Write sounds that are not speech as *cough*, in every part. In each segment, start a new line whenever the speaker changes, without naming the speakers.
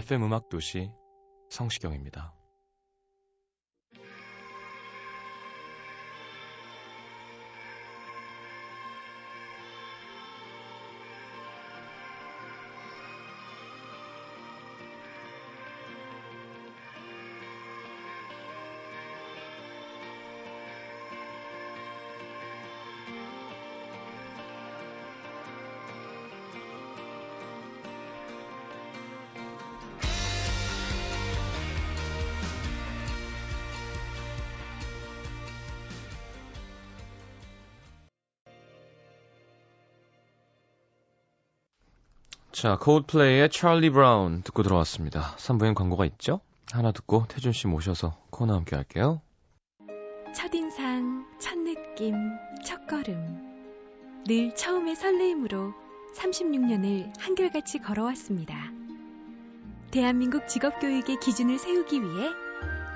FM 음악 도시 성시경입니다. 자, 콜드플레이의 찰리 브라운 듣고 들어왔습니다. 3부엔 광고가 있죠? 하나 듣고 태준 씨 모셔서 코너 함께 할게요.
첫인상, 첫느낌, 첫걸음. 늘 처음의 설레임으로 36년을 한결같이 걸어왔습니다. 대한민국 직업교육의 기준을 세우기 위해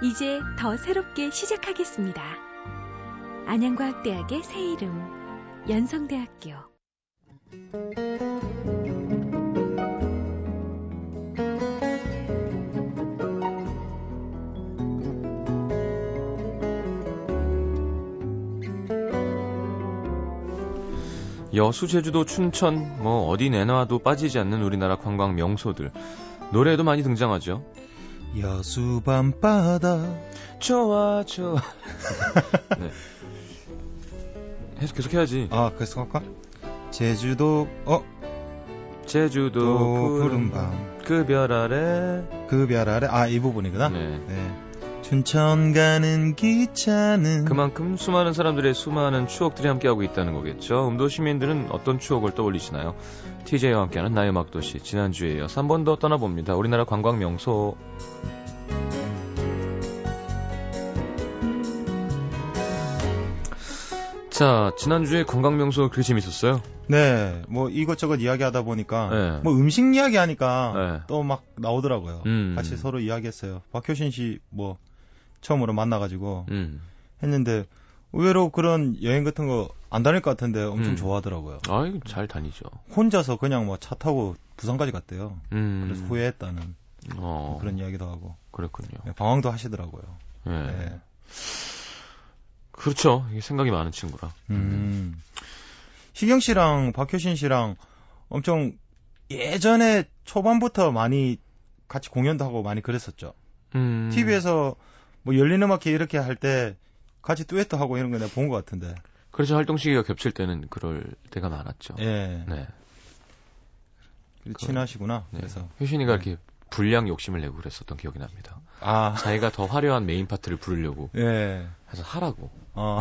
이제 더 새롭게 시작하겠습니다. 안양과학대학의 새 이름, 연성대학교.
여수, 제주도, 춘천, 뭐 어디 내놔도 빠지지 않는 우리나라 관광 명소들. 노래에도 많이 등장하죠.
여수 밤바다
좋아, 좋아. *laughs* 네. 계속, 계속 해야지.
아 그래서 할까? 제주도 어
제주도 푸른
밤
그 별 아래.
그 별 아래 아 이 부분이구나.
네.
네. 춘천 가는 기차는
그만큼 수많은 사람들의 수많은 추억들이 함께하고 있다는 거겠죠. 음도 시민들은 어떤 추억을 떠올리시나요? TJ와 함께하는 나의 막도시 지난주에 이어서 한 번 더 떠나봅니다. 우리나라 관광 명소 자 지난주에 관광 명소 그리 재밌었어요.
네, 뭐 이것저것 이야기하다 보니까
네.
뭐 음식 이야기 하니까
네.
또막 나오더라고요.
음.
같이 서로 이야기했어요. 박효신 씨 뭐 처음으로 만나가지고
음.
했는데 의외로 그런 여행 같은 거 안 다닐 것 같은데 엄청
음.
좋아하더라고요.
아이 잘 다니죠.
혼자서 그냥 뭐 차 타고 부산까지 갔대요.
음.
그래서 후회했다는
어,
그런 이야기도 하고
그랬군요.
네, 방황도 하시더라고요.
네.
네.
그렇죠. 생각이 많은 친구라.
음. 희경 씨랑 박효신 씨랑 엄청 예전에 초반부터 많이 같이 공연도 하고 많이 그랬었죠.
음.
TV에서 뭐 열린 음악회 이렇게 할 때 같이 듀엣도 하고 이런 거 내가 본 것 같은데.
그렇죠. 활동 시기가 겹칠 때는 그럴 때가 많았죠.
예.
네.
그래서 친하시구나.
네.
그래서.
효신이가
네.
이렇게 불량 욕심을 내고 그랬었던 기억이 납니다.
아.
자기가 더 화려한 메인 파트를 부르려고
예.
해서 하라고.
어.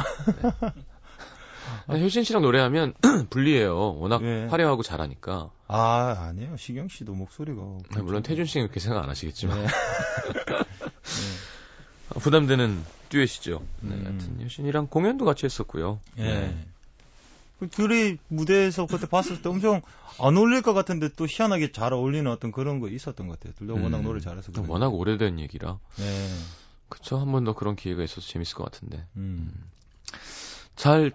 효신 씨랑 노래하면 *clears throat* 불리해요. 워낙
예.
화려하고 잘하니까.
아, 아니에요. 시경 씨도 목소리가.
네, 물론 태준 씨는 그렇게 생각 안 하시겠지만
네. *laughs*
부담되는 듀엣이죠. 네,
음.
하여튼 효신이랑 공연도 같이 했었고요.
예.
네.
그 둘이 무대에서 그때 봤을 때 엄청 안 어울릴 것 같은데 또 희한하게 잘 어울리는 어떤 그런 거 있었던 것 같아요. 둘 다 워낙
음.
노래 잘해서. 그런지.
워낙 오래된 얘기라.
네.
그쵸. 한 번 더 그런 기회가 있어서 재밌을 것 같은데.
음.
잘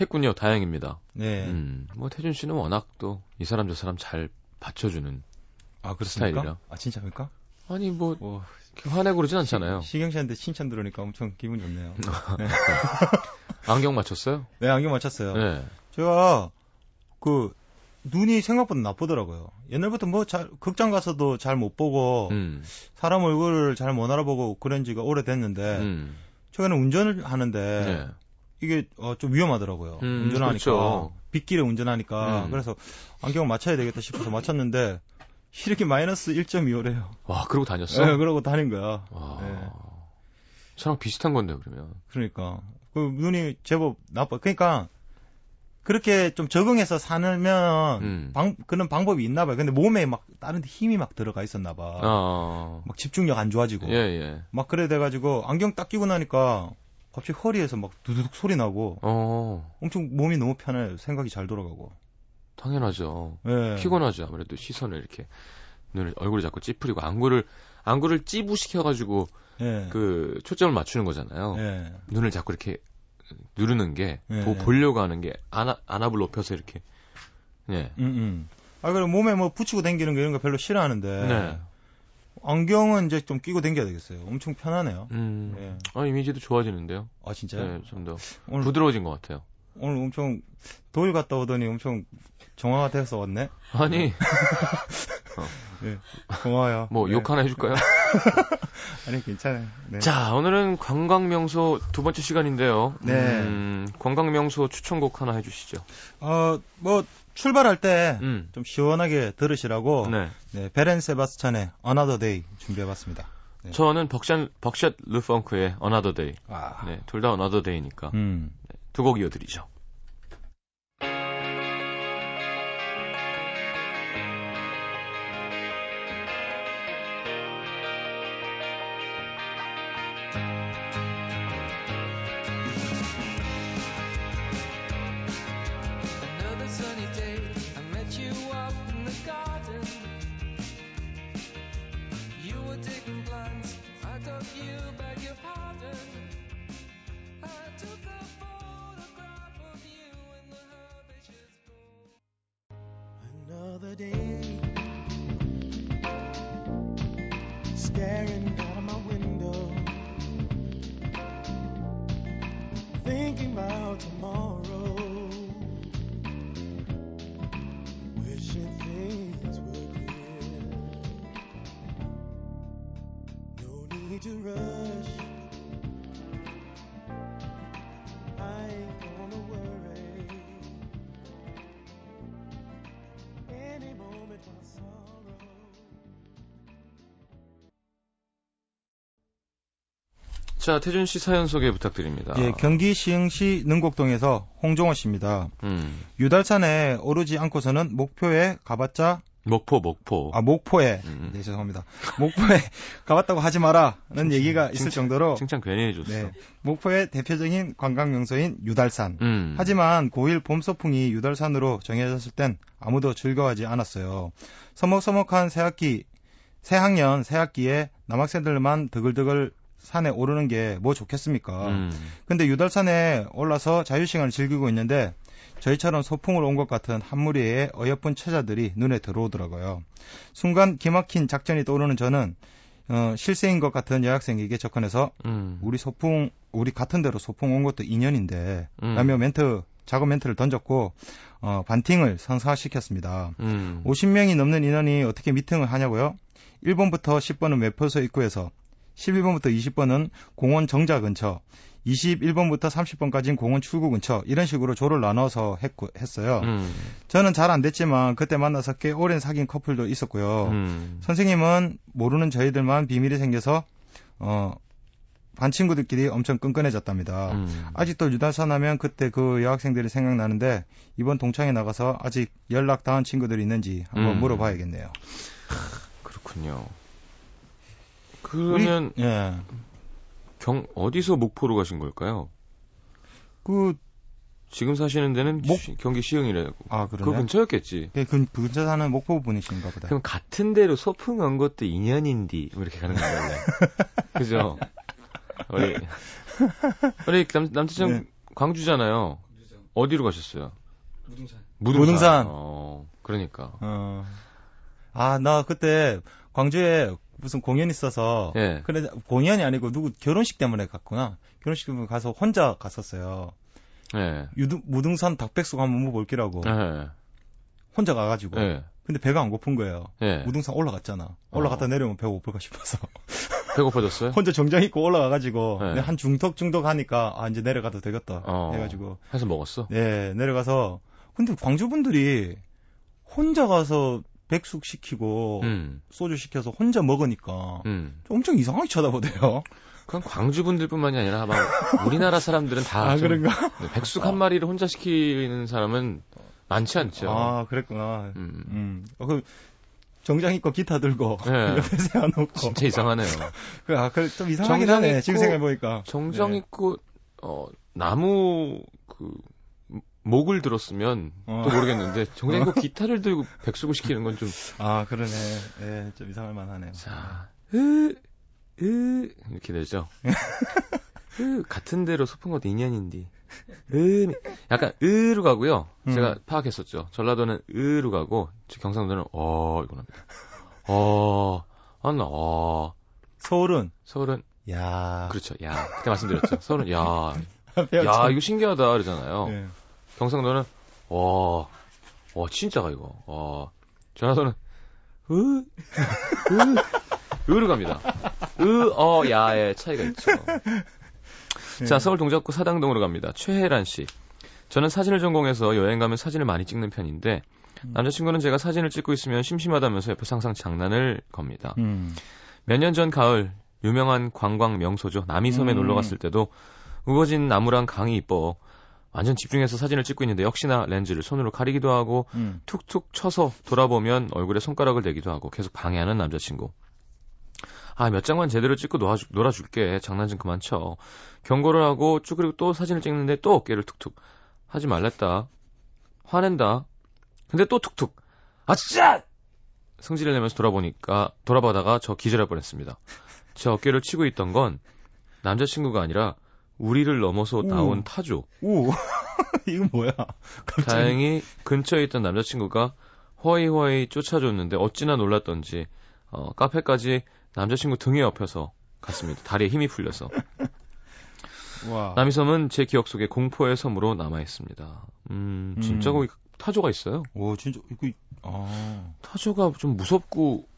했군요. 다행입니다.
네.
음, 뭐 태준 씨는 워낙 또 이 사람 저 사람 잘 받쳐주는
아, 그렇습니까?
스타일이라.
아, 진짜입니까?
아니 뭐
뭐,
이렇게 화내고 그러진 않잖아요.
시경 씨한테 칭찬 들으니까 엄청 기분 좋네요. *laughs* 네.
안경 맞췄어요?
네, 안경 맞췄어요.
네.
제가 그 눈이 생각보다 나쁘더라고요. 옛날부터 뭐 잘 극장 가서도 잘 못 보고
음,
사람 얼굴을 잘 못 알아보고 그런 지가 오래됐는데
음,
최근에 운전을 하는데
네.
이게 어, 좀 위험하더라고요.
음,
운전하니까.
그렇죠.
빗길에 운전하니까
음.
그래서 안경을 맞춰야 되겠다 싶어서 맞췄는데 시력이 마이너스 1.25래요.
와, 그러고 다녔어?
네, 그러고 다닌 거야.
와.
네.
저랑 비슷한 건데, 그러면.
그러니까 그 눈이 제법 나빠. 그러니까 그렇게 좀 적응해서 살면
음.
방 그런 방법이 있나 봐요. 근데 몸에 막 다른 데 힘이 막 들어가 있었나 봐.
아.
막 집중력 안 좋아지고
예, 예.
막 그래 돼가지고 안경 딱 끼고 나니까 갑자기 허리에서 막 두두둑 소리 나고
어,
엄청 몸이 너무 편해 생각이 잘 돌아가고
당연하죠.
예.
피곤하죠. 아무래도 시선을 이렇게 눈을 얼굴에 자꾸 찌푸리고 안구를 안구를 찌부시켜가지고
예.
그 초점을 맞추는 거잖아요.
예.
눈을 자꾸 이렇게 누르는 게
예.
보, 보려고 하는 게 안압, 안압을 높여서 이렇게 예.
음, 음. 아, 그래, 몸에 뭐 붙이고 다니는 거 이런 거 별로 싫어하는데.
네.
안경은 이제 좀 끼고 다녀야 되겠어요. 엄청 편하네요.
음.
예.
아 이미지도 좋아지는데요.
아, 진짜요?
네, 좀더
오늘,
부드러워진 것 같아요.
오늘 엄청, 도일 갔다 오더니 엄청 정화가 돼서 왔네?
아니
예. *laughs* 고마워요.
뭐
네.
욕 하나 해줄까요? *laughs*
아니, 괜찮아요. 네.
자 오늘은 관광 명소 두 번째 시간인데요.
네.
음, 관광 명소 추천곡 하나 해주시죠.
어, 뭐, 출발할 때좀
음.
시원하게 들으시라고.
네.
네, 베렌 세바스찬의 Another Day 준비해봤습니다. 네.
저는 벅샷 벅샷 르펑크의 Another Day.
아.
네, 둘 다 Another Day니까
음.
두곡 이어드리죠.
Another day, staring out of my window, thinking about tomorrow.
자 태준 씨 사연 소개 부탁드립니다.
예, 경기 시흥시 능곡동에서 홍종호 씨입니다.
음,
유달산에 오르지 않고서는 목표에 가봤자
목포 목포.
아 목포에
음.
네 죄송합니다 목포에 *laughs* 가봤다고 하지 마라는 얘기가 있을
칭찬-
정도로
칭찬 괜히 해줬어.
네, 목포의 대표적인 관광 명소인 유달산
음.
하지만 고1 봄 소풍이 유달산으로 정해졌을 땐 아무도 즐거워하지 않았어요 서먹서먹한 새학기 새학년 새학기에 남학생들만 드글드글 산에 오르는 게 뭐 좋겠습니까
음.
근데 유달산에 올라서 자유시간을 즐기고 있는데 저희처럼 소풍을 온 것 같은 한 무리의 어여쁜 처자들이 눈에 들어오더라고요. 순간 기막힌 작전이 떠오르는 저는 어, 실세인 것 같은 여학생에게 접근해서
음.
우리 소풍 우리 같은 데로 소풍 온 것도 인연인데
음.
라며 멘트 작업 멘트를 던졌고 어, 반팅을 성사시켰습니다.
음.
50명이 넘는 인원이 어떻게 미팅을 하냐고요? 1번부터 10번은 매표소 입구에서 11번부터 20번은 공원 정자 근처 21번부터 30번까지는 공원 출구 근처 이런 식으로 조를 나눠서 했고, 했어요.
음.
저는 잘 안 됐지만 그때 만나서 꽤 오랜 사귄 커플도 있었고요.
음.
선생님은 모르는 저희들만 비밀이 생겨서 어, 반 친구들끼리 엄청 끈끈해졌답니다.
음.
아직도 유달산 하면 그때 그 여학생들이 생각나는데 이번 동창회 나가서 아직 연락 닿은 친구들이 있는지 한번
음.
물어봐야겠네요.
그렇군요.
우리-
그러면
예.
경 어디서 목포로 가신 걸까요?
그,
지금 사시는 데는
목-
시- 경기 시흥이라고.
아,
그
그러네.
근처였겠지.
그, 그 근처 사는 목포 분이신가 보다.
그럼 같은 데로 소풍 간 것도 인연인디 뭐 이렇게 가는 거잖아요. *laughs* 그죠? 우리 우리 남 남태정
네.
광주잖아요. 어디로 가셨어요?
무등산.
무등산.
무등산.
어, 그러니까.
어. 아, 나 그때 광주에 무슨 공연 있어서.
예.
그래, 공연이 아니고 누구 결혼식 때문에 갔구나. 결혼식 때문에 가서 혼자 갔었어요.
예.
유등, 무등산 닭백숙 한번 먹어볼기라고.
예.
혼자 가가지고.
예.
근데 배가 안 고픈 거예요.
예.
무등산 올라갔잖아. 올라갔다
어.
내려오면 배가 고플까 싶어서. *laughs*
배고파졌어요?
혼자 정장 입고 올라가가지고.
네.
근데 한 중턱 정도 가니까, 아, 이제 내려가도 되겠다.
어.
해가지고.
해서 먹었어?
네, 내려가서 근데 광주 분들이 혼자 가서 백숙 시키고
음,
소주 시켜서 혼자 먹으니까
음.
엄청 이상하게 쳐다보대요.
그건 광주 분들뿐만이 아니라 아마 우리나라 사람들은 다
아,
좀
그런가?
네, 백숙 한 마리를 혼자 시키는 사람은 많지 않죠.
아, 그랬구나.
음,
음. 어, 그 정장 입고 기타 들고
네. *laughs*
옆에 세워놓고.
진짜 이상하네요. *laughs*
그, 아, 그, 좀 이상하긴 하네.
입고-
지금 생각해 보니까.
정장
네.
입고 어 나무 그 목을 들었으면
어.
또 모르겠는데 *laughs* 정장 입고 기타를 들고 백숙을 시키는 건 좀
아, 그러네. 예, 좀 이상할 만하네요.
자, 으, 으, 이렇게 되죠. *laughs* 으, 같은 데로 소풍 것도 인연인데. 으, 약간 으로 가고요. 제가
음.
파악했었죠. 전라도는 으로 가고, 저 경상도는 어, 이거 납니다. 어, 안 나, 어.
서울은,
서울은,
야.
그렇죠. 야. 그때 말씀드렸죠. 서울은, 야. *laughs* 야,
배웠죠?
이거 신기하다. 그러잖아요.
예.
경상도는, 와, 와, 진짜가 이거. 와. 전라도는, 으, 으, 으로 갑니다. 으, 어, 야의 차이가 있죠.
예.
자, 서울 동작구 사당동으로 갑니다. 최혜란 씨. 저는 사진을 전공해서 여행 가면 사진을 많이 찍는 편인데,
음.
남자친구는 제가 사진을 찍고 있으면 심심하다면서 옆에서 항상 장난을 겁니다.
음.
몇년 전 가을, 유명한 관광 명소죠. 남이섬에
음.
놀러 갔을 때도 우거진 나무랑 강이 이뻐 완전 집중해서 사진을 찍고 있는데 역시나 렌즈를 손으로 가리기도 하고
음.
툭툭 쳐서 돌아보면 얼굴에 손가락을 대기도 하고 계속 방해하는 남자친구. 아, 몇 장만 제대로 찍고 놀아줄, 놀아줄게. 장난 좀 그만 쳐. 경고를 하고 쭉 그리고 또 사진을 찍는데 또 어깨를 툭툭. 하지 말랬다. 화낸다. 근데 또 툭툭. 아, 진짜! 성질을 내면서 돌아보니까, 돌아보다가 저 기절할 뻔했습니다. 제 어깨를 치고 있던 건 남자친구가 아니라 우리를 넘어서
오.
나온 타조.
오, *laughs* 이거 뭐야? 갑자기.
다행히 근처에 있던 남자친구가 허이허이 쫓아줬는데 어찌나 놀랐던지 어, 카페까지 남자친구 등에 엎여서 갔습니다. 다리에 힘이 풀려서. *laughs*
와.
남이섬은 제 기억 속에 공포의 섬으로 남아 있습니다. 음, 진짜
음.
거기 타조가 있어요.
오, 진짜, 이거, 아.
타조가 좀 무섭고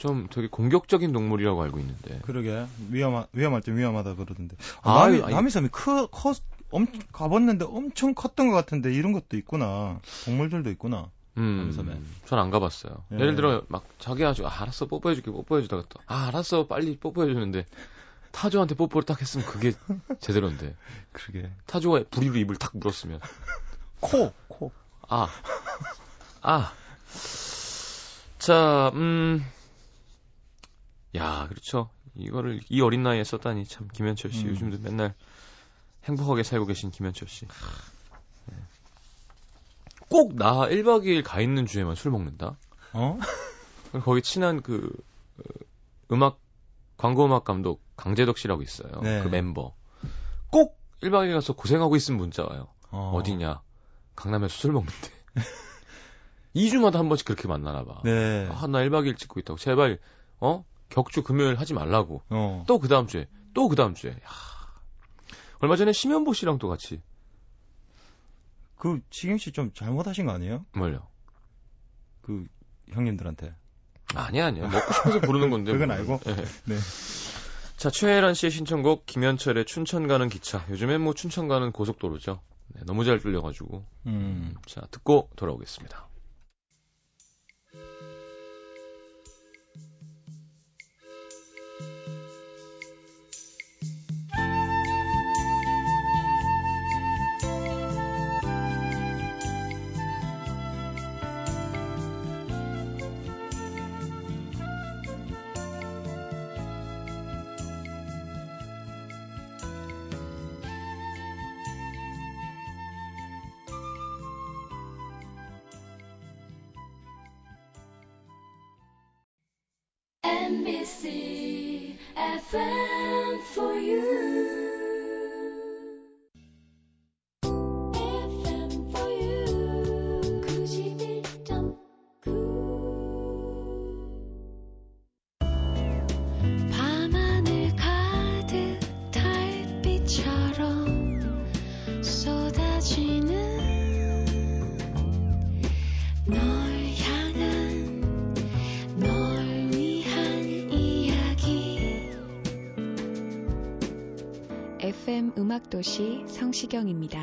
좀 되게 공격적인 동물이라고 알고 있는데.
그러게. 위험하, 위험할 때 위험하다 그러던데.
아,
남이,
아니-
남이섬이 크, 커, 엄, 가봤는데 엄청 컸던 것 같은데 이런 것도 있구나. 동물들도 있구나.
음,
남이섬에.
전안 가봤어요.
예.
예. 를 들어 막 자기가 아, 알았어 뽀뽀해줄게 뽀뽀해주다가 또 아, 알았어 빨리 뽀뽀해주는데 타조한테 뽀뽀를 딱 했으면 그게 *laughs* 제대로인데
그러게.
타조가 부리로 입을 탁 물었으면
코, 코.
아, 아. 자, 음, 야, 그렇죠. 이거를 이 어린 나이에 썼다니 참 김현철 씨
음.
요즘도 맨날 행복하게 살고 계신 김현철 씨. 네. 꼭나 1박 2일 가 있는 주에만 술 먹는다.
어? *laughs*
거기 친한 그 어, 음악 광고 음악 감독 강재덕 씨라고 있어요.
네.
그 멤버. 꼭 1박 2일 가서 고생하고 있으면 문자 와요.
어.
어디냐? 강남에서 술 먹는데. *laughs* 2주마다 한 번씩 그렇게 만나나 봐.
네.
아, 나 1박 2일 찍고 있다고. 제발, 어? 격주 금요일 하지 말라고.
어.
또그 다음 주에. 또 그 다음 주에. 야. 얼마 전에 심현보 씨랑 또 같이.
그, 지경 씨 좀 잘못하신 거 아니에요?
뭘요?
그, 형님들한테.
아니야, 아니야. 먹고 싶어서 부르는 건데. *laughs*
그건
뭐.
알고.
예.
네.
자, 최혜란 씨의 신청곡, 김현철의 춘천 가는 기차. 요즘엔 뭐 춘천 가는 고속도로죠. 네, 너무 잘 뚫려가지고.
음.
자, 듣고 돌아오겠습니다.
NBC FM for you.
도시 성시경입니다.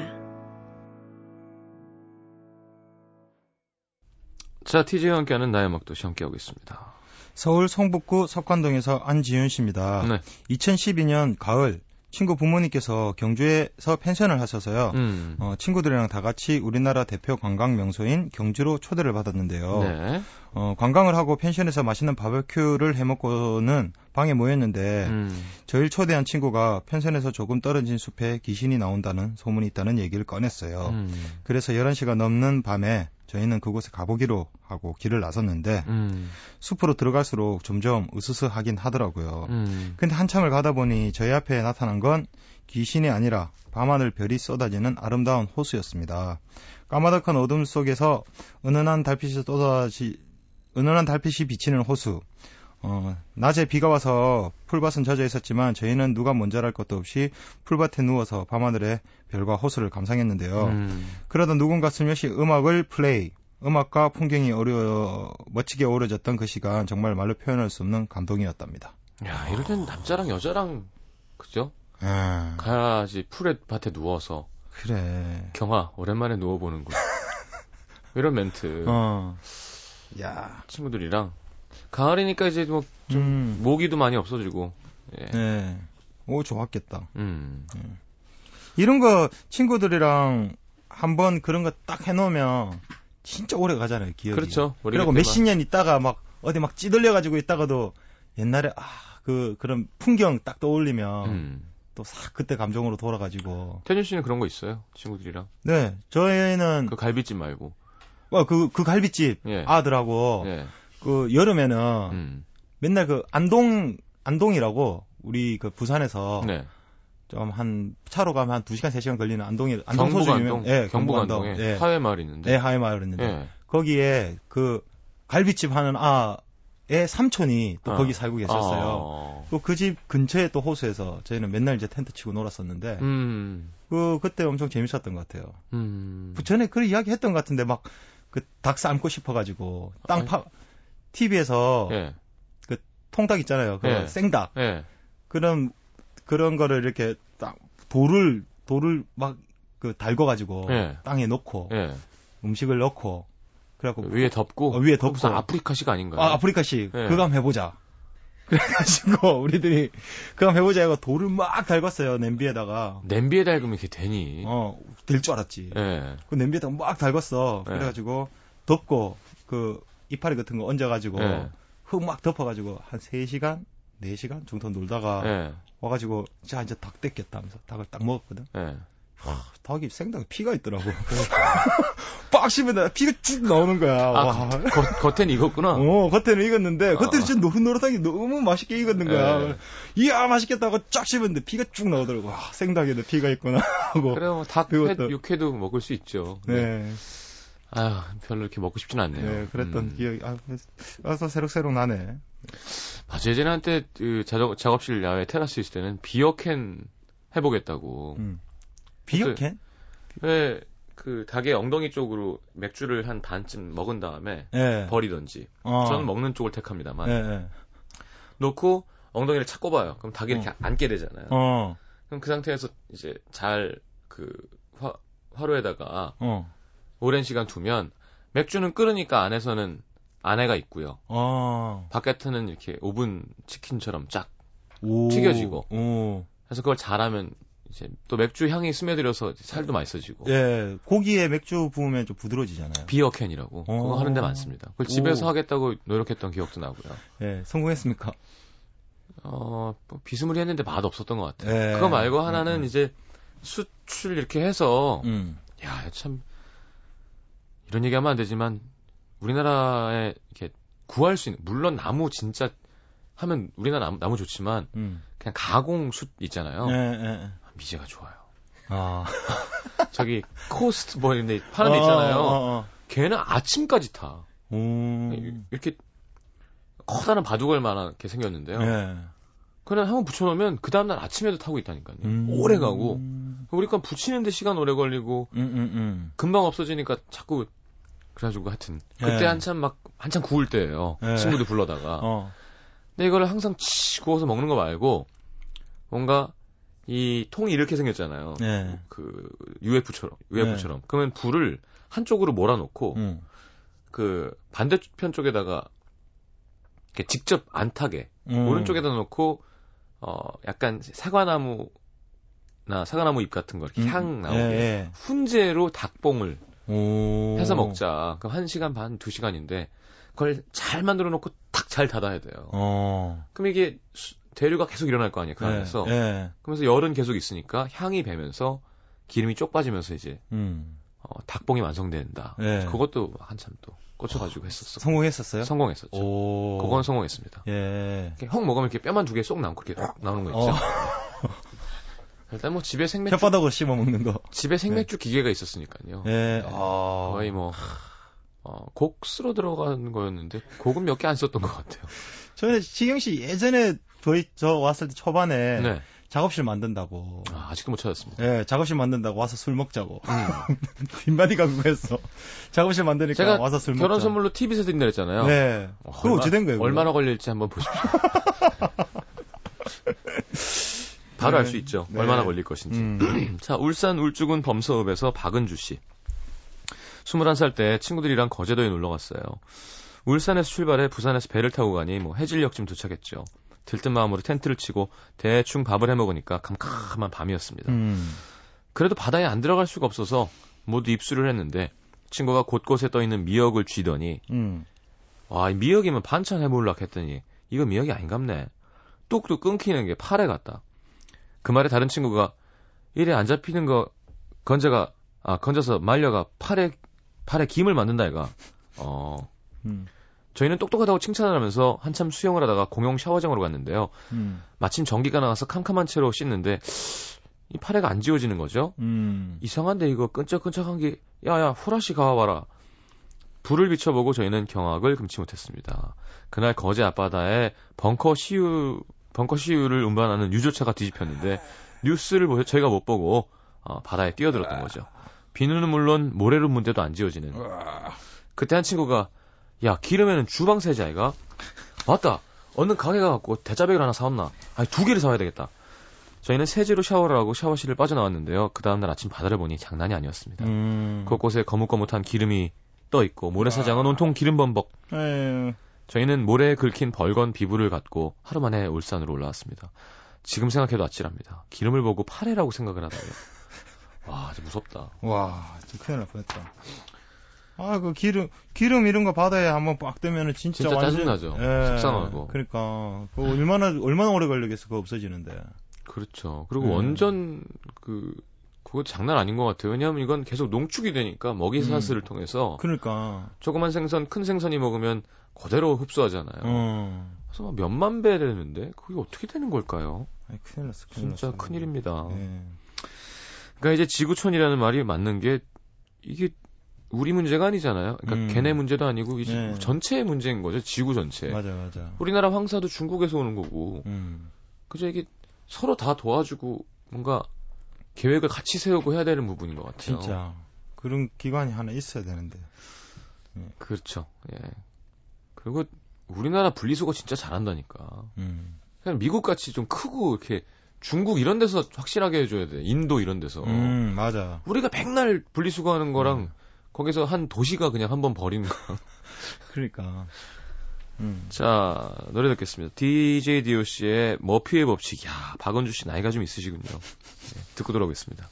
자, TJ와 함께하는 나의 막도시 함께하고 있습니다.
서울 성북구 석관동에서 안지윤 씨입니다.
네.
2012년 가을 친구 부모님께서 경주에서 펜션을 하셔서요.
음.
어, 친구들이랑 다 같이 우리나라 대표 관광 명소인 경주로 초대를 받았는데요.
네.
어, 관광을 하고 펜션에서 맛있는 바베큐를 해먹고는 방에 모였는데
음.
저희를 초대한 친구가 펜션에서 조금 떨어진 숲에 귀신이 나온다는 소문이 있다는 얘기를 꺼냈어요.
음.
그래서 11시가 넘는 밤에 저희는 그곳에 가보기로 하고 길을 나섰는데
음.
숲으로 들어갈수록 점점 으스스하긴 하더라고요.
음.
근데 한참을 가다 보니 저희 앞에 나타난 건 귀신이 아니라 밤하늘 별이 쏟아지는 아름다운 호수였습니다. 까마득한 어둠 속에서 은은한 달빛이 쏟아지 은은한 달빛이 비치는 호수. 어, 낮에 비가 와서 풀밭은 젖어 있었지만 저희는 누가 먼저랄 것도 없이 풀밭에 누워서 밤하늘의 별과 호수를 감상했는데요.
음.
그러다 누군가 슬며시 음악을 플레이. 음악과 풍경이 어려 멋지게 어우러졌던 그 시간 정말 말로 표현할 수 없는 감동이었답니다.
야, 이럴 땐 남자랑 여자랑 그죠?
아,
가야지 풀에 밭에 누워서
그래.
경아 오랜만에 누워보는군. *laughs* 이런 멘트
어. 야.
친구들이랑 가을이니까 이제 뭐 좀
음.
모기도 많이 없어지고 예.
네. 오, 좋았겠다.
음.
이런 거 친구들이랑 한번 그런 거 딱 해놓으면 진짜 오래 가잖아요, 기억이.
그렇죠.
그리고 몇십 년 있다가 막 어디 막 찌들려가지고 있다가도 옛날에 아, 그, 그런 풍경 딱 떠올리면
음.
또싹 그때 감정으로 돌아가지고.
태준 씨는 그런 거 있어요? 친구들이랑
네. 저희는
그 갈비집 말고
어, 그, 그 갈비집
예.
아들하고
예.
그 여름에는
음.
맨날 그 안동, 안동이라고 우리 그 부산에서
네.
좀한 차로 가면 한 2시간 3시간 걸리는 안동이 안동 소주. 유명 예,
경북
안동. 예.
하회 마을 있는데.
네, 하회 마을이었는데
예.
거기에 그 갈비집 하는 아의 삼촌이 또
어.
거기 살고 계셨어요.
어.
또그 집 근처에 또 호수에서 저희는 맨날 이제 텐트 치고 놀았었는데
음.
그 그때 엄청 재밌었던 것 같아요.
음.
그 전에 그런 이야기 했던 것 같은데 막 그 닭 삶고 싶어 가지고 땅 파 TV에서
예.
통닭 있잖아요. 그
예.
생닭
예.
그런 그런 거를 이렇게 딱 돌을 돌을 막 그 달궈 가지고
예.
땅에 놓고
예.
음식을 넣고 그래갖고
위에 덮고
어, 위에 덮고
아프리카식 아닌가요?
아, 아프리카식
예.
그거 한번 해보자. *laughs* 그래가지고 우리들이 그거 한번 해보자 해고 돌을 막 달궜어요 냄비에다가
냄비에 달으면 이게 되니.
어 될 줄 알았지.
예.
그 냄비에다가 막 달궜어.
예.
그래가지고 덮고 그 이파리 같은 거 얹어가지고
예.
흙막 덮어가지고 한 3시간 4시간 정도 놀다가
예.
와가지고 자 이제 닭 됐겠다 하면서 닭을 딱 먹었거든.
예.
하, 닭이 생닭에 피가 있더라고. *laughs* 빡 씹으면 피가 쭉 나오는 거야.
아,
와.
겉, 겉엔 익었구나.
어, 겉에는 익었는데, 겉에는
어.
진짜 노릇노릇하게 너무 맛있게 익었는 거야.
예.
이야, 맛있겠다고 쫙 씹었는데 피가 쭉 나오더라고. 와, 생닭에도 피가 있구나. *laughs* 하고.
그래, 뭐, 닭, 회, 육회도 먹을 수 있죠. 네.
네,
아휴, 별로 이렇게 먹고 싶진 않네요.
네, 그랬던
음.
기억이, 아, 와서 새록새록 나네.
맞아, 예전에 한때, 그, 작업, 작업실 야외 테라스 있을 때는 비어캔 해보겠다고.
음. 비어캔?
왜, 그, 닭의 엉덩이 쪽으로 맥주를 한 반쯤 먹은 다음에
예.
버리던지.
어.
저는 먹는 쪽을 택합니다만.
예, 예.
놓고 엉덩이를 착 꼽아요. 그럼 닭이 이렇게 앉게 되잖아요.
어,
그럼 그 상태에서 이제 잘 그 화, 화로에다가
어,
오랜 시간 두면 맥주는 끓으니까 안에서는 안에가 있고요.
어.
바깥에는 이렇게 오븐 치킨처럼 쫙.
오.
튀겨지고.
오.
그래서 그걸 잘하면 이제 또 맥주 향이 스며들어서 살도 맛있어지고.
예, 고기에 맥주 부으면 좀 부드러워지잖아요.
비어캔이라고
어.
그거 하는 데 많습니다. 그걸 집에서
오.
하겠다고 노력했던 기억도 나고요.
예, 성공했습니까?
어, 뭐 비스무리했는데 맛 없었던 것 같아요.
예.
그거 말고 하나는
음, 음.
이제 수출 이렇게 해서
음.
야, 참 이런 얘기하면 안 되지만 우리나라에 이렇게 구할 수 있는 물론 나무 진짜 하면 우리나라 나무, 나무 좋지만
음.
그냥 가공 숯 있잖아요.
예, 예.
미제가 좋아요.
아. *laughs*
저기 코스트코 이런 데 파는 데 있잖아요.
어, 어, 어.
걔는 아침까지 타.
오.
이렇게 커다란 바둑알 만하게 생겼는데요.
예.
그냥 한번 붙여놓으면 그 다음날 아침에도 타고 있다니까요.
음.
오래 가고.
음,
우리 건 붙이는데 시간 오래 걸리고
음, 음.
금방 없어지니까 자꾸 그래가지고 하여튼 그때
예.
한참 막 한참 구울 때예요.
예.
친구들 불러다가.
어.
근데 이거를 항상 치 구워서 먹는 거 말고 뭔가 이 통이 이렇게 생겼잖아요.
예.
그 UF처럼 UF처럼. 그러면 불을 한쪽으로 몰아놓고
음.
그 반대편 쪽에다가 이렇게 직접 안 타게
음.
오른쪽에다 놓고 어 약간 사과나무 나 사과나무 잎 같은 거 이렇게
음,
향 나오게
예,
훈제로 닭봉을
예. 오.
해서 먹자. 그럼 1시간 반, 2시간인데 그걸 잘 만들어 놓고 탁 잘 닫아야 돼요.
어.
그럼 이게 수- 대류가 계속 일어날 거 아니에요. 그
예,
안에서.
예.
그러면서 열은 계속 있으니까 향이 배면서 기름이 쪽 빠지면서 이제
음.
어, 닭봉이 완성된다.
예.
그것도 한참 또 꽂혀가지고 했었어.
성공했었어요?
성공했었죠.
오.
그건 성공했습니다.
예.
형 먹으면 이렇게 뼈만 두 개 쏙 남고 이렇게 나오는 거 있죠.
어.
일단 뭐 집에 생맥주
혓바닥으로 씹어 먹는 거.
집에 생맥주 기계가 있었으니까요.
예.
네.
아.
거의 뭐 어, 곡스로 들어가는 거였는데 곡은 몇 개 안 썼던 것 같아요.
저는 시경 씨 예전에 저희 저 왔을 때 초반에
네.
작업실 만든다고.
아, 아직도 못 찾았습니다.
예, 작업실 만든다고 와서 술 먹자고.
음. *laughs*
빈마디가 그거였어. 작업실 만드니까
제가
와서 술
결혼
먹자.
선물로 TV 세 드린다 그랬잖아요.
네.
어,
그거 어찌 된 거예요? 그거?
얼마나 걸릴지 한번 보십시오. *laughs* 바로 알수
네.
있죠.
네.
얼마나 걸릴 것인지.
음. *clears throat*
자, 울산 울주군 범서읍에서 박은주 씨. 21살 때 친구들이랑 거제도에 놀러 갔어요. 울산에서 출발해 부산에서 배를 타고 가니 뭐 해질녘쯤 도착했죠. 들뜬 마음으로 텐트를 치고 대충 밥을 해 먹으니까 캄캄한 밤이었습니다.
음.
그래도 바다에 안 들어갈 수가 없어서 모두 입수를 했는데 친구가 곳곳에 떠 있는 미역을 쥐더니
음.
와, 이 미역이면 반찬 해먹으려 했더니 이거 미역이 아닌갑네. 뚝뚝 끊기는 게 파래 같다. 그 말에 다른 친구가 이래 안 잡히는 거 건져가 아 건져서 말려가 팔에 팔에 김을 만든다 이가. 어
음.
저희는 똑똑하다고 칭찬을 하면서 한참 수영을 하다가 공용 샤워장으로 갔는데요.
음.
마침 전기가 나와서 캄캄한 채로 씻는데 이 파래가 안 지워지는 거죠.
음.
이상한데 이거 끈적끈적한 게 야야 후라시 가와봐라. 불을 비춰보고 저희는 경악을 금치 못했습니다. 그날 거제 앞바다에 벙커 시유 벙커 시유를 운반하는 유조차가 뒤집혔는데 뉴스를 보여 저희가 못 보고 어, 바다에 뛰어들었던 거죠. 비누는 물론 모래로 문대도 안 지워지는. 그때 한 친구가 야 기름에는 주방 세제 아이가 맞다. 어느 가게 가갖고 대자백을 하나 사왔나? 아니 두 개를 사와야 되겠다. 저희는 세제로 샤워를 하고 샤워실을 빠져나왔는데요. 그 다음날 아침 바다를 보니 장난이 아니었습니다.
음.
곳곳에 거뭇거뭇한 기름이 떠 있고 모래사장은 온통 기름 범벅.
에휴.
저희는 모래에 긁힌 벌건 비부를 갖고 하루 만에 울산으로 올라왔습니다. 지금 생각해도 아찔합니다. 기름을 보고 파래라고 생각을 하다니. 와, 진짜 무섭다.
와, 진짜 큰일 날 뻔했다. 아, 그 기름, 기름 이런 거 바다에 한번 빡 뜨면은 진짜,
진짜
완전-
짜증나죠.
예.
속상하고.
그러니까. 그거 얼마나, 얼마나 오래 걸리겠어, 그거 없어지는데.
그렇죠. 그리고
음.
완전 그 그거 장난 아닌 것 같아요. 왜냐하면 이건 계속 농축이 되니까 먹이
음.
사슬을 통해서
그러니까.
조그만 생선, 큰 생선이 먹으면 그대로 흡수하잖아요.
어.
그래서 막 몇만 배 되는데 그게 어떻게 되는 걸까요?
아이, 큰일 났어, 큰일
진짜
났어.
큰일입니다.
예.
그러니까 이제 지구촌이라는 말이 맞는 게 이게 우리 문제가 아니잖아요. 그러니까
음.
걔네 문제도 아니고 이제
네.
전체의 문제인 거죠. 지구 전체.
맞아, 맞아.
우리나라 황사도 중국에서 오는 거고.
음.
그죠 이게 서로 다 도와주고 뭔가 계획을 같이 세우고 해야 되는 부분인 것 같아요.
진짜. 그런 기관이 하나 있어야 되는데.
그렇죠. 예. 그리고 우리나라 분리수거 진짜 잘한다니까.
음.
그냥 미국 같이 좀 크고 이렇게 중국 이런 데서 확실하게 해줘야 돼. 인도 이런 데서.
음, 맞아.
우리가 백날 분리수거하는 거랑
음.
거기서 한 도시가 그냥 한번 버리는 거.
그러니까. 음.
자, 노래 듣겠습니다. DJ DOC의 머피의 법칙. 야, 박원주 씨 나이가 좀 있으시군요. 네, 듣고 돌아오겠습니다.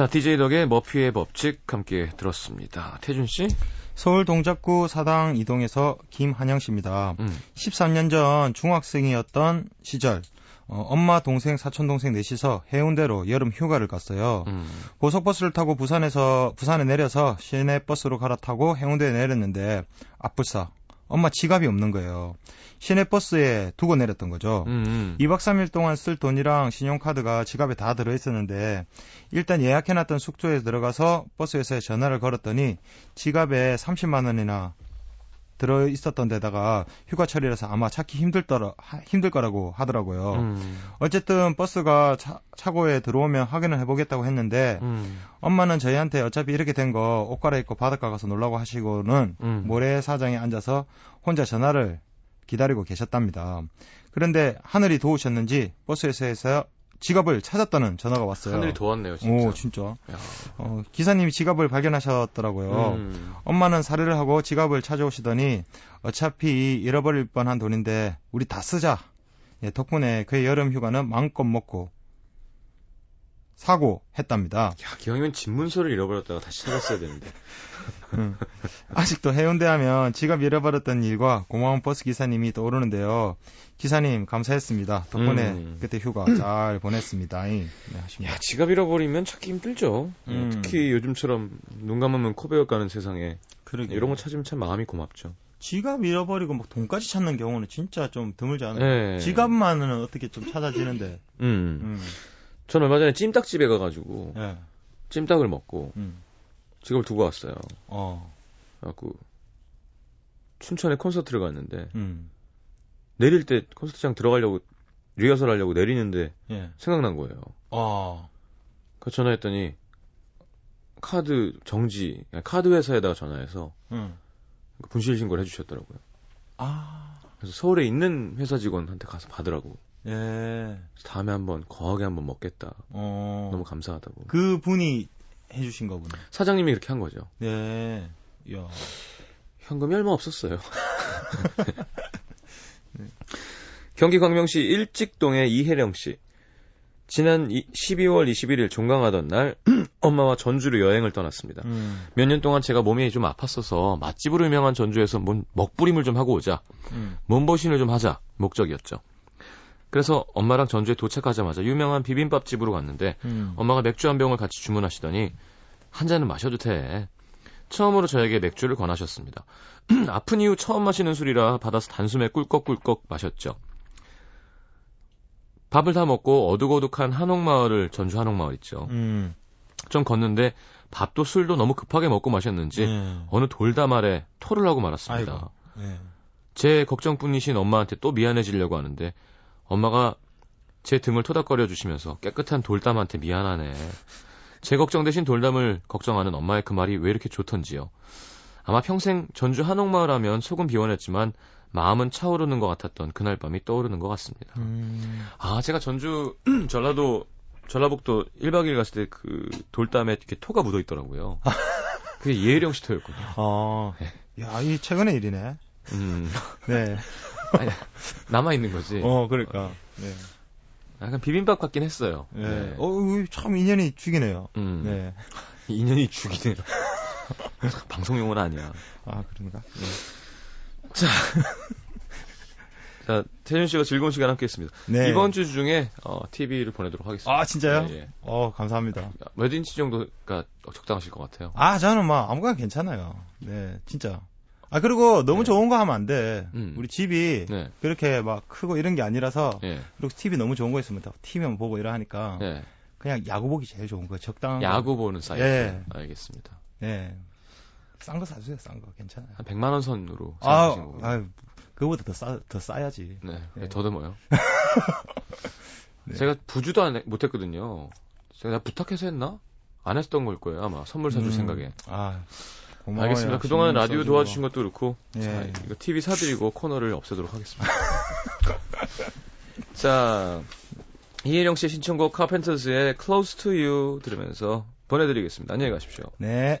자, DJ 덕의 머피의 법칙 함께 들었습니다. 태준 씨?
서울 동작구 사당 이동에서 김한영 씨입니다.
음.
13년 전 중학생이었던 시절 어, 엄마, 동생, 사촌 동생 넷이서 해운대로 여름 휴가를 갔어요.
음.
고속버스를 타고 부산에서 부산에 내려서 시내 버스로 갈아타고 해운대에 내렸는데 앞불사 엄마 지갑이 없는 거예요. 시내 버스에 두고 내렸던 거죠.
음, 음.
2박 3일 동안 쓸 돈이랑 신용카드가 지갑에 다 들어있었는데 일단 예약해놨던 숙소에 들어가서 버스 회사에 전화를 걸었더니 지갑에 30만 원이나 들어 있었던 데다가 휴가철이라서 아마 찾기 힘들, 더라, 힘들 거라고 하더라고요.
음,
어쨌든 버스가 차, 차고에 들어오면 확인을 해보겠다고 했는데
음,
엄마는 저희한테 어차피 이렇게 된 거 옷 갈아입고 바닷가 가서 놀라고 하시고는
음.
모래사장에 앉아서 혼자 전화를 기다리고 계셨답니다. 그런데 하늘이 도우셨는지 버스에서 지갑을 찾았다는 전화가 왔어요.
하늘이 도왔네요, 진짜.
오, 진짜.
야.
어, 기사님이 지갑을 발견하셨더라고요.
음.
엄마는 사례를 하고 지갑을 찾아오시더니 어차피 잃어버릴 뻔한 돈인데 우리 다 쓰자. 예, 덕분에 그의 여름 휴가는 마음껏 먹고 사고 했답니다.
야, 기왕이면 집문서를 잃어버렸다가 다시 찾았어야 되는데. *laughs*
음. 아직도 해운대 하면 지갑 잃어버렸던 일과 고마운 버스 기사님이 떠오르는데요. 기사님 감사했습니다. 덕분에
음.
그때 휴가 잘 보냈습니다. 네, 하십니다.
야, 지갑 잃어버리면 찾기 힘들죠.
음.
특히 요즘처럼 눈 감으면 코 베어 가는 세상에
그러게.
이런 거 찾으면 참 마음이 고맙죠.
지갑 잃어버리고 막 돈까지 찾는 경우는 진짜 좀 드물지 않아요?
네.
지갑만은 어떻게 좀 찾아지는데.
음.
음.
전 얼마 전에 찜닭집에 가가지고
예.
찜닭을 먹고
음.
지갑을 두고 왔어요.
어.
그래갖고 춘천에 콘서트를 갔는데
음.
내릴 때 콘서트장 들어가려고 리허설 하려고 내리는데
예.
생각난 거예요.
어.
그 전화했더니 카드 정지 카드 회사에다가 전화해서
음.
분실 신고를 해주셨더라고요.
아.
그래서 서울에 있는 회사 직원한테 가서 받으라고.
예.
다음에 한번 거하게 한번 먹겠다.
어.
너무 감사하다고.
그 분이 해주신 거구나.
사장님이 이렇게 한 거죠.
네. 야.
현금이 얼마 없었어요. *laughs* 경기 광명시 일직동의 이혜령 씨. 지난 이- 12월 21일 종강하던 날 *clears throat* 엄마와 전주로 여행을 떠났습니다.
음.
몇년 동안 제가 몸이 좀 아팠어서 맛집으로 유명한 전주에서 뭔 먹부림을 좀 하고 오자.
음.
몸보신을 좀 하자 목적이었죠. 그래서 엄마랑 전주에 도착하자마자 유명한 비빔밥집으로 갔는데
음.
엄마가 맥주 한 병을 같이 주문하시더니 한 잔은 마셔도 돼. 처음으로 저에게 맥주를 권하셨습니다. *clears throat* 아픈 이후 처음 마시는 술이라 받아서 단숨에 꿀꺽꿀꺽 마셨죠. 밥을 다 먹고 어둑어둑한 한옥마을을 전주 한옥마을 있죠.
음.
좀 걷는데 밥도 술도 너무 급하게 먹고 마셨는지
예.
어느 돌담 아래 토를 하고 말았습니다.
아이고. 예.
제 걱정뿐이신 엄마한테 또 미안해지려고 하는데 엄마가 제 등을 토닥거려 주시면서 깨끗한 돌담한테 미안하네. 제 걱정 대신 돌담을 걱정하는 엄마의 그 말이 왜 이렇게 좋던지요. 아마 평생 전주 한옥마을 하면 속은 비워냈지만 마음은 차오르는 것 같았던 그날 밤이 떠오르는 것 같습니다.
음.
아, 제가 전주 *clears throat* 전라도 전라북도 1박 2일 갔을 때 그 돌담에 이렇게 토가 묻어 있더라고요. *laughs* 그게 씨 토였군요.
아. 야, 이 최근의 일이네.
음,
네. *laughs*
남아 있는 거지.
어, 그러니까. 네.
약간 비빔밥 같긴 했어요.
네.
네.
어, 참 인연이 죽이네요.
음.
네. *laughs*
인연이 죽이네요. 방송 용어는 아니야.
아, 그런가? 네.
자, 태준 씨가 즐거운 시간 함께 했습니다.
네.
이번 주 중에 어, TV를 보내도록 하겠습니다.
아, 진짜요?
예, 예.
어, 감사합니다.
몇 인치 정도가 적당하실 것 같아요.
아, 저는 뭐 아무거나 괜찮아요. 네, 진짜. 아, 그리고 너무
네.
좋은 거 하면 안 돼.
음.
우리 집이
네.
그렇게 막 크고 이런 게 아니라서
예.
그리고 TV 너무 좋은 거 있으면 다 TV만 보고 이러 하니까
예.
그냥 야구 보기 제일 좋은 거 적당한 거.
야구 보는 사이트.
예.
알겠습니다.
네. 싼 거 사주세요, 싼 거. 괜찮아요.
한 100만 원 선으로
아. 아, 그거보다 더 싸, 더 싸야지.
네. *laughs*
네.
더듬어요.
네.
제가 부주도 안, 해- 못했거든요. 제가 부탁해서 했나? 안 했던 걸 거예요, 아마. 선물 사줄
음,
생각에.
아, 고마워요.
알겠습니다. 그동안 라디오. 도와주신 것도 그렇고,
예.
자, 이거 TV 사드리고 코너를 없애도록 하겠습니다. *laughs* 자, 이혜령 씨의 신청곡 카펜터스의 Close to You 들으면서 보내드리겠습니다. 안녕히 가십시오.
네.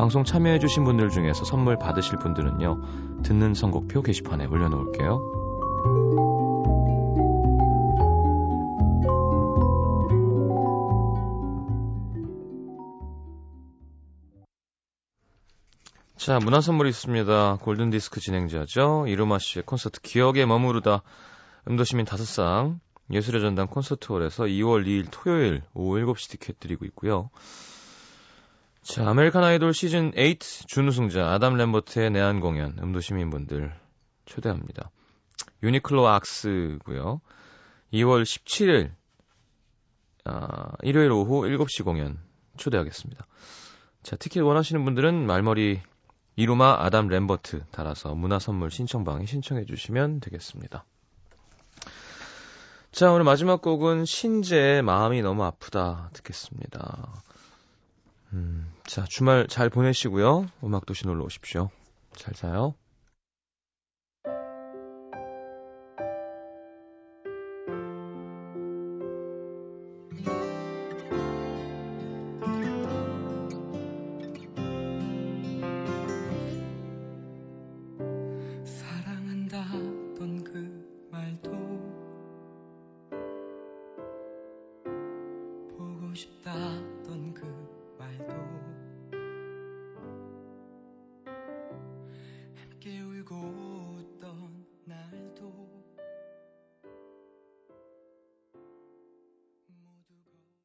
방송 참여해주신 분들 중에서 선물 받으실 분들은요, 듣는 선곡표 게시판에 올려놓을게요. 자, 문화 선물이 있습니다. 골든디스크 진행자죠. 이루마 씨의 콘서트 기억에 머무르다 음도시민 5상 예술의 전당 콘서트홀에서 2월 2일 토요일 오후 7시 티켓 드리고 있고요. 자, 아메리칸 아이돌 시즌 8 준우승자 아담 램버트의 내한 공연 음도 시민분들 초대합니다. 유니클로 악스고요. 2월 17일 아, 일요일 오후 7시 공연 초대하겠습니다. 자, 티켓 원하시는 분들은 말머리 이루마 아담 램버트 달아서 문화 선물 신청방에 신청해 주시면 되겠습니다. 자, 오늘 마지막 곡은 신재의 마음이 너무 아프다 듣겠습니다. 음, 자, 주말 잘 보내시고요. 음악도시 놀러 오십시오. 잘 자요.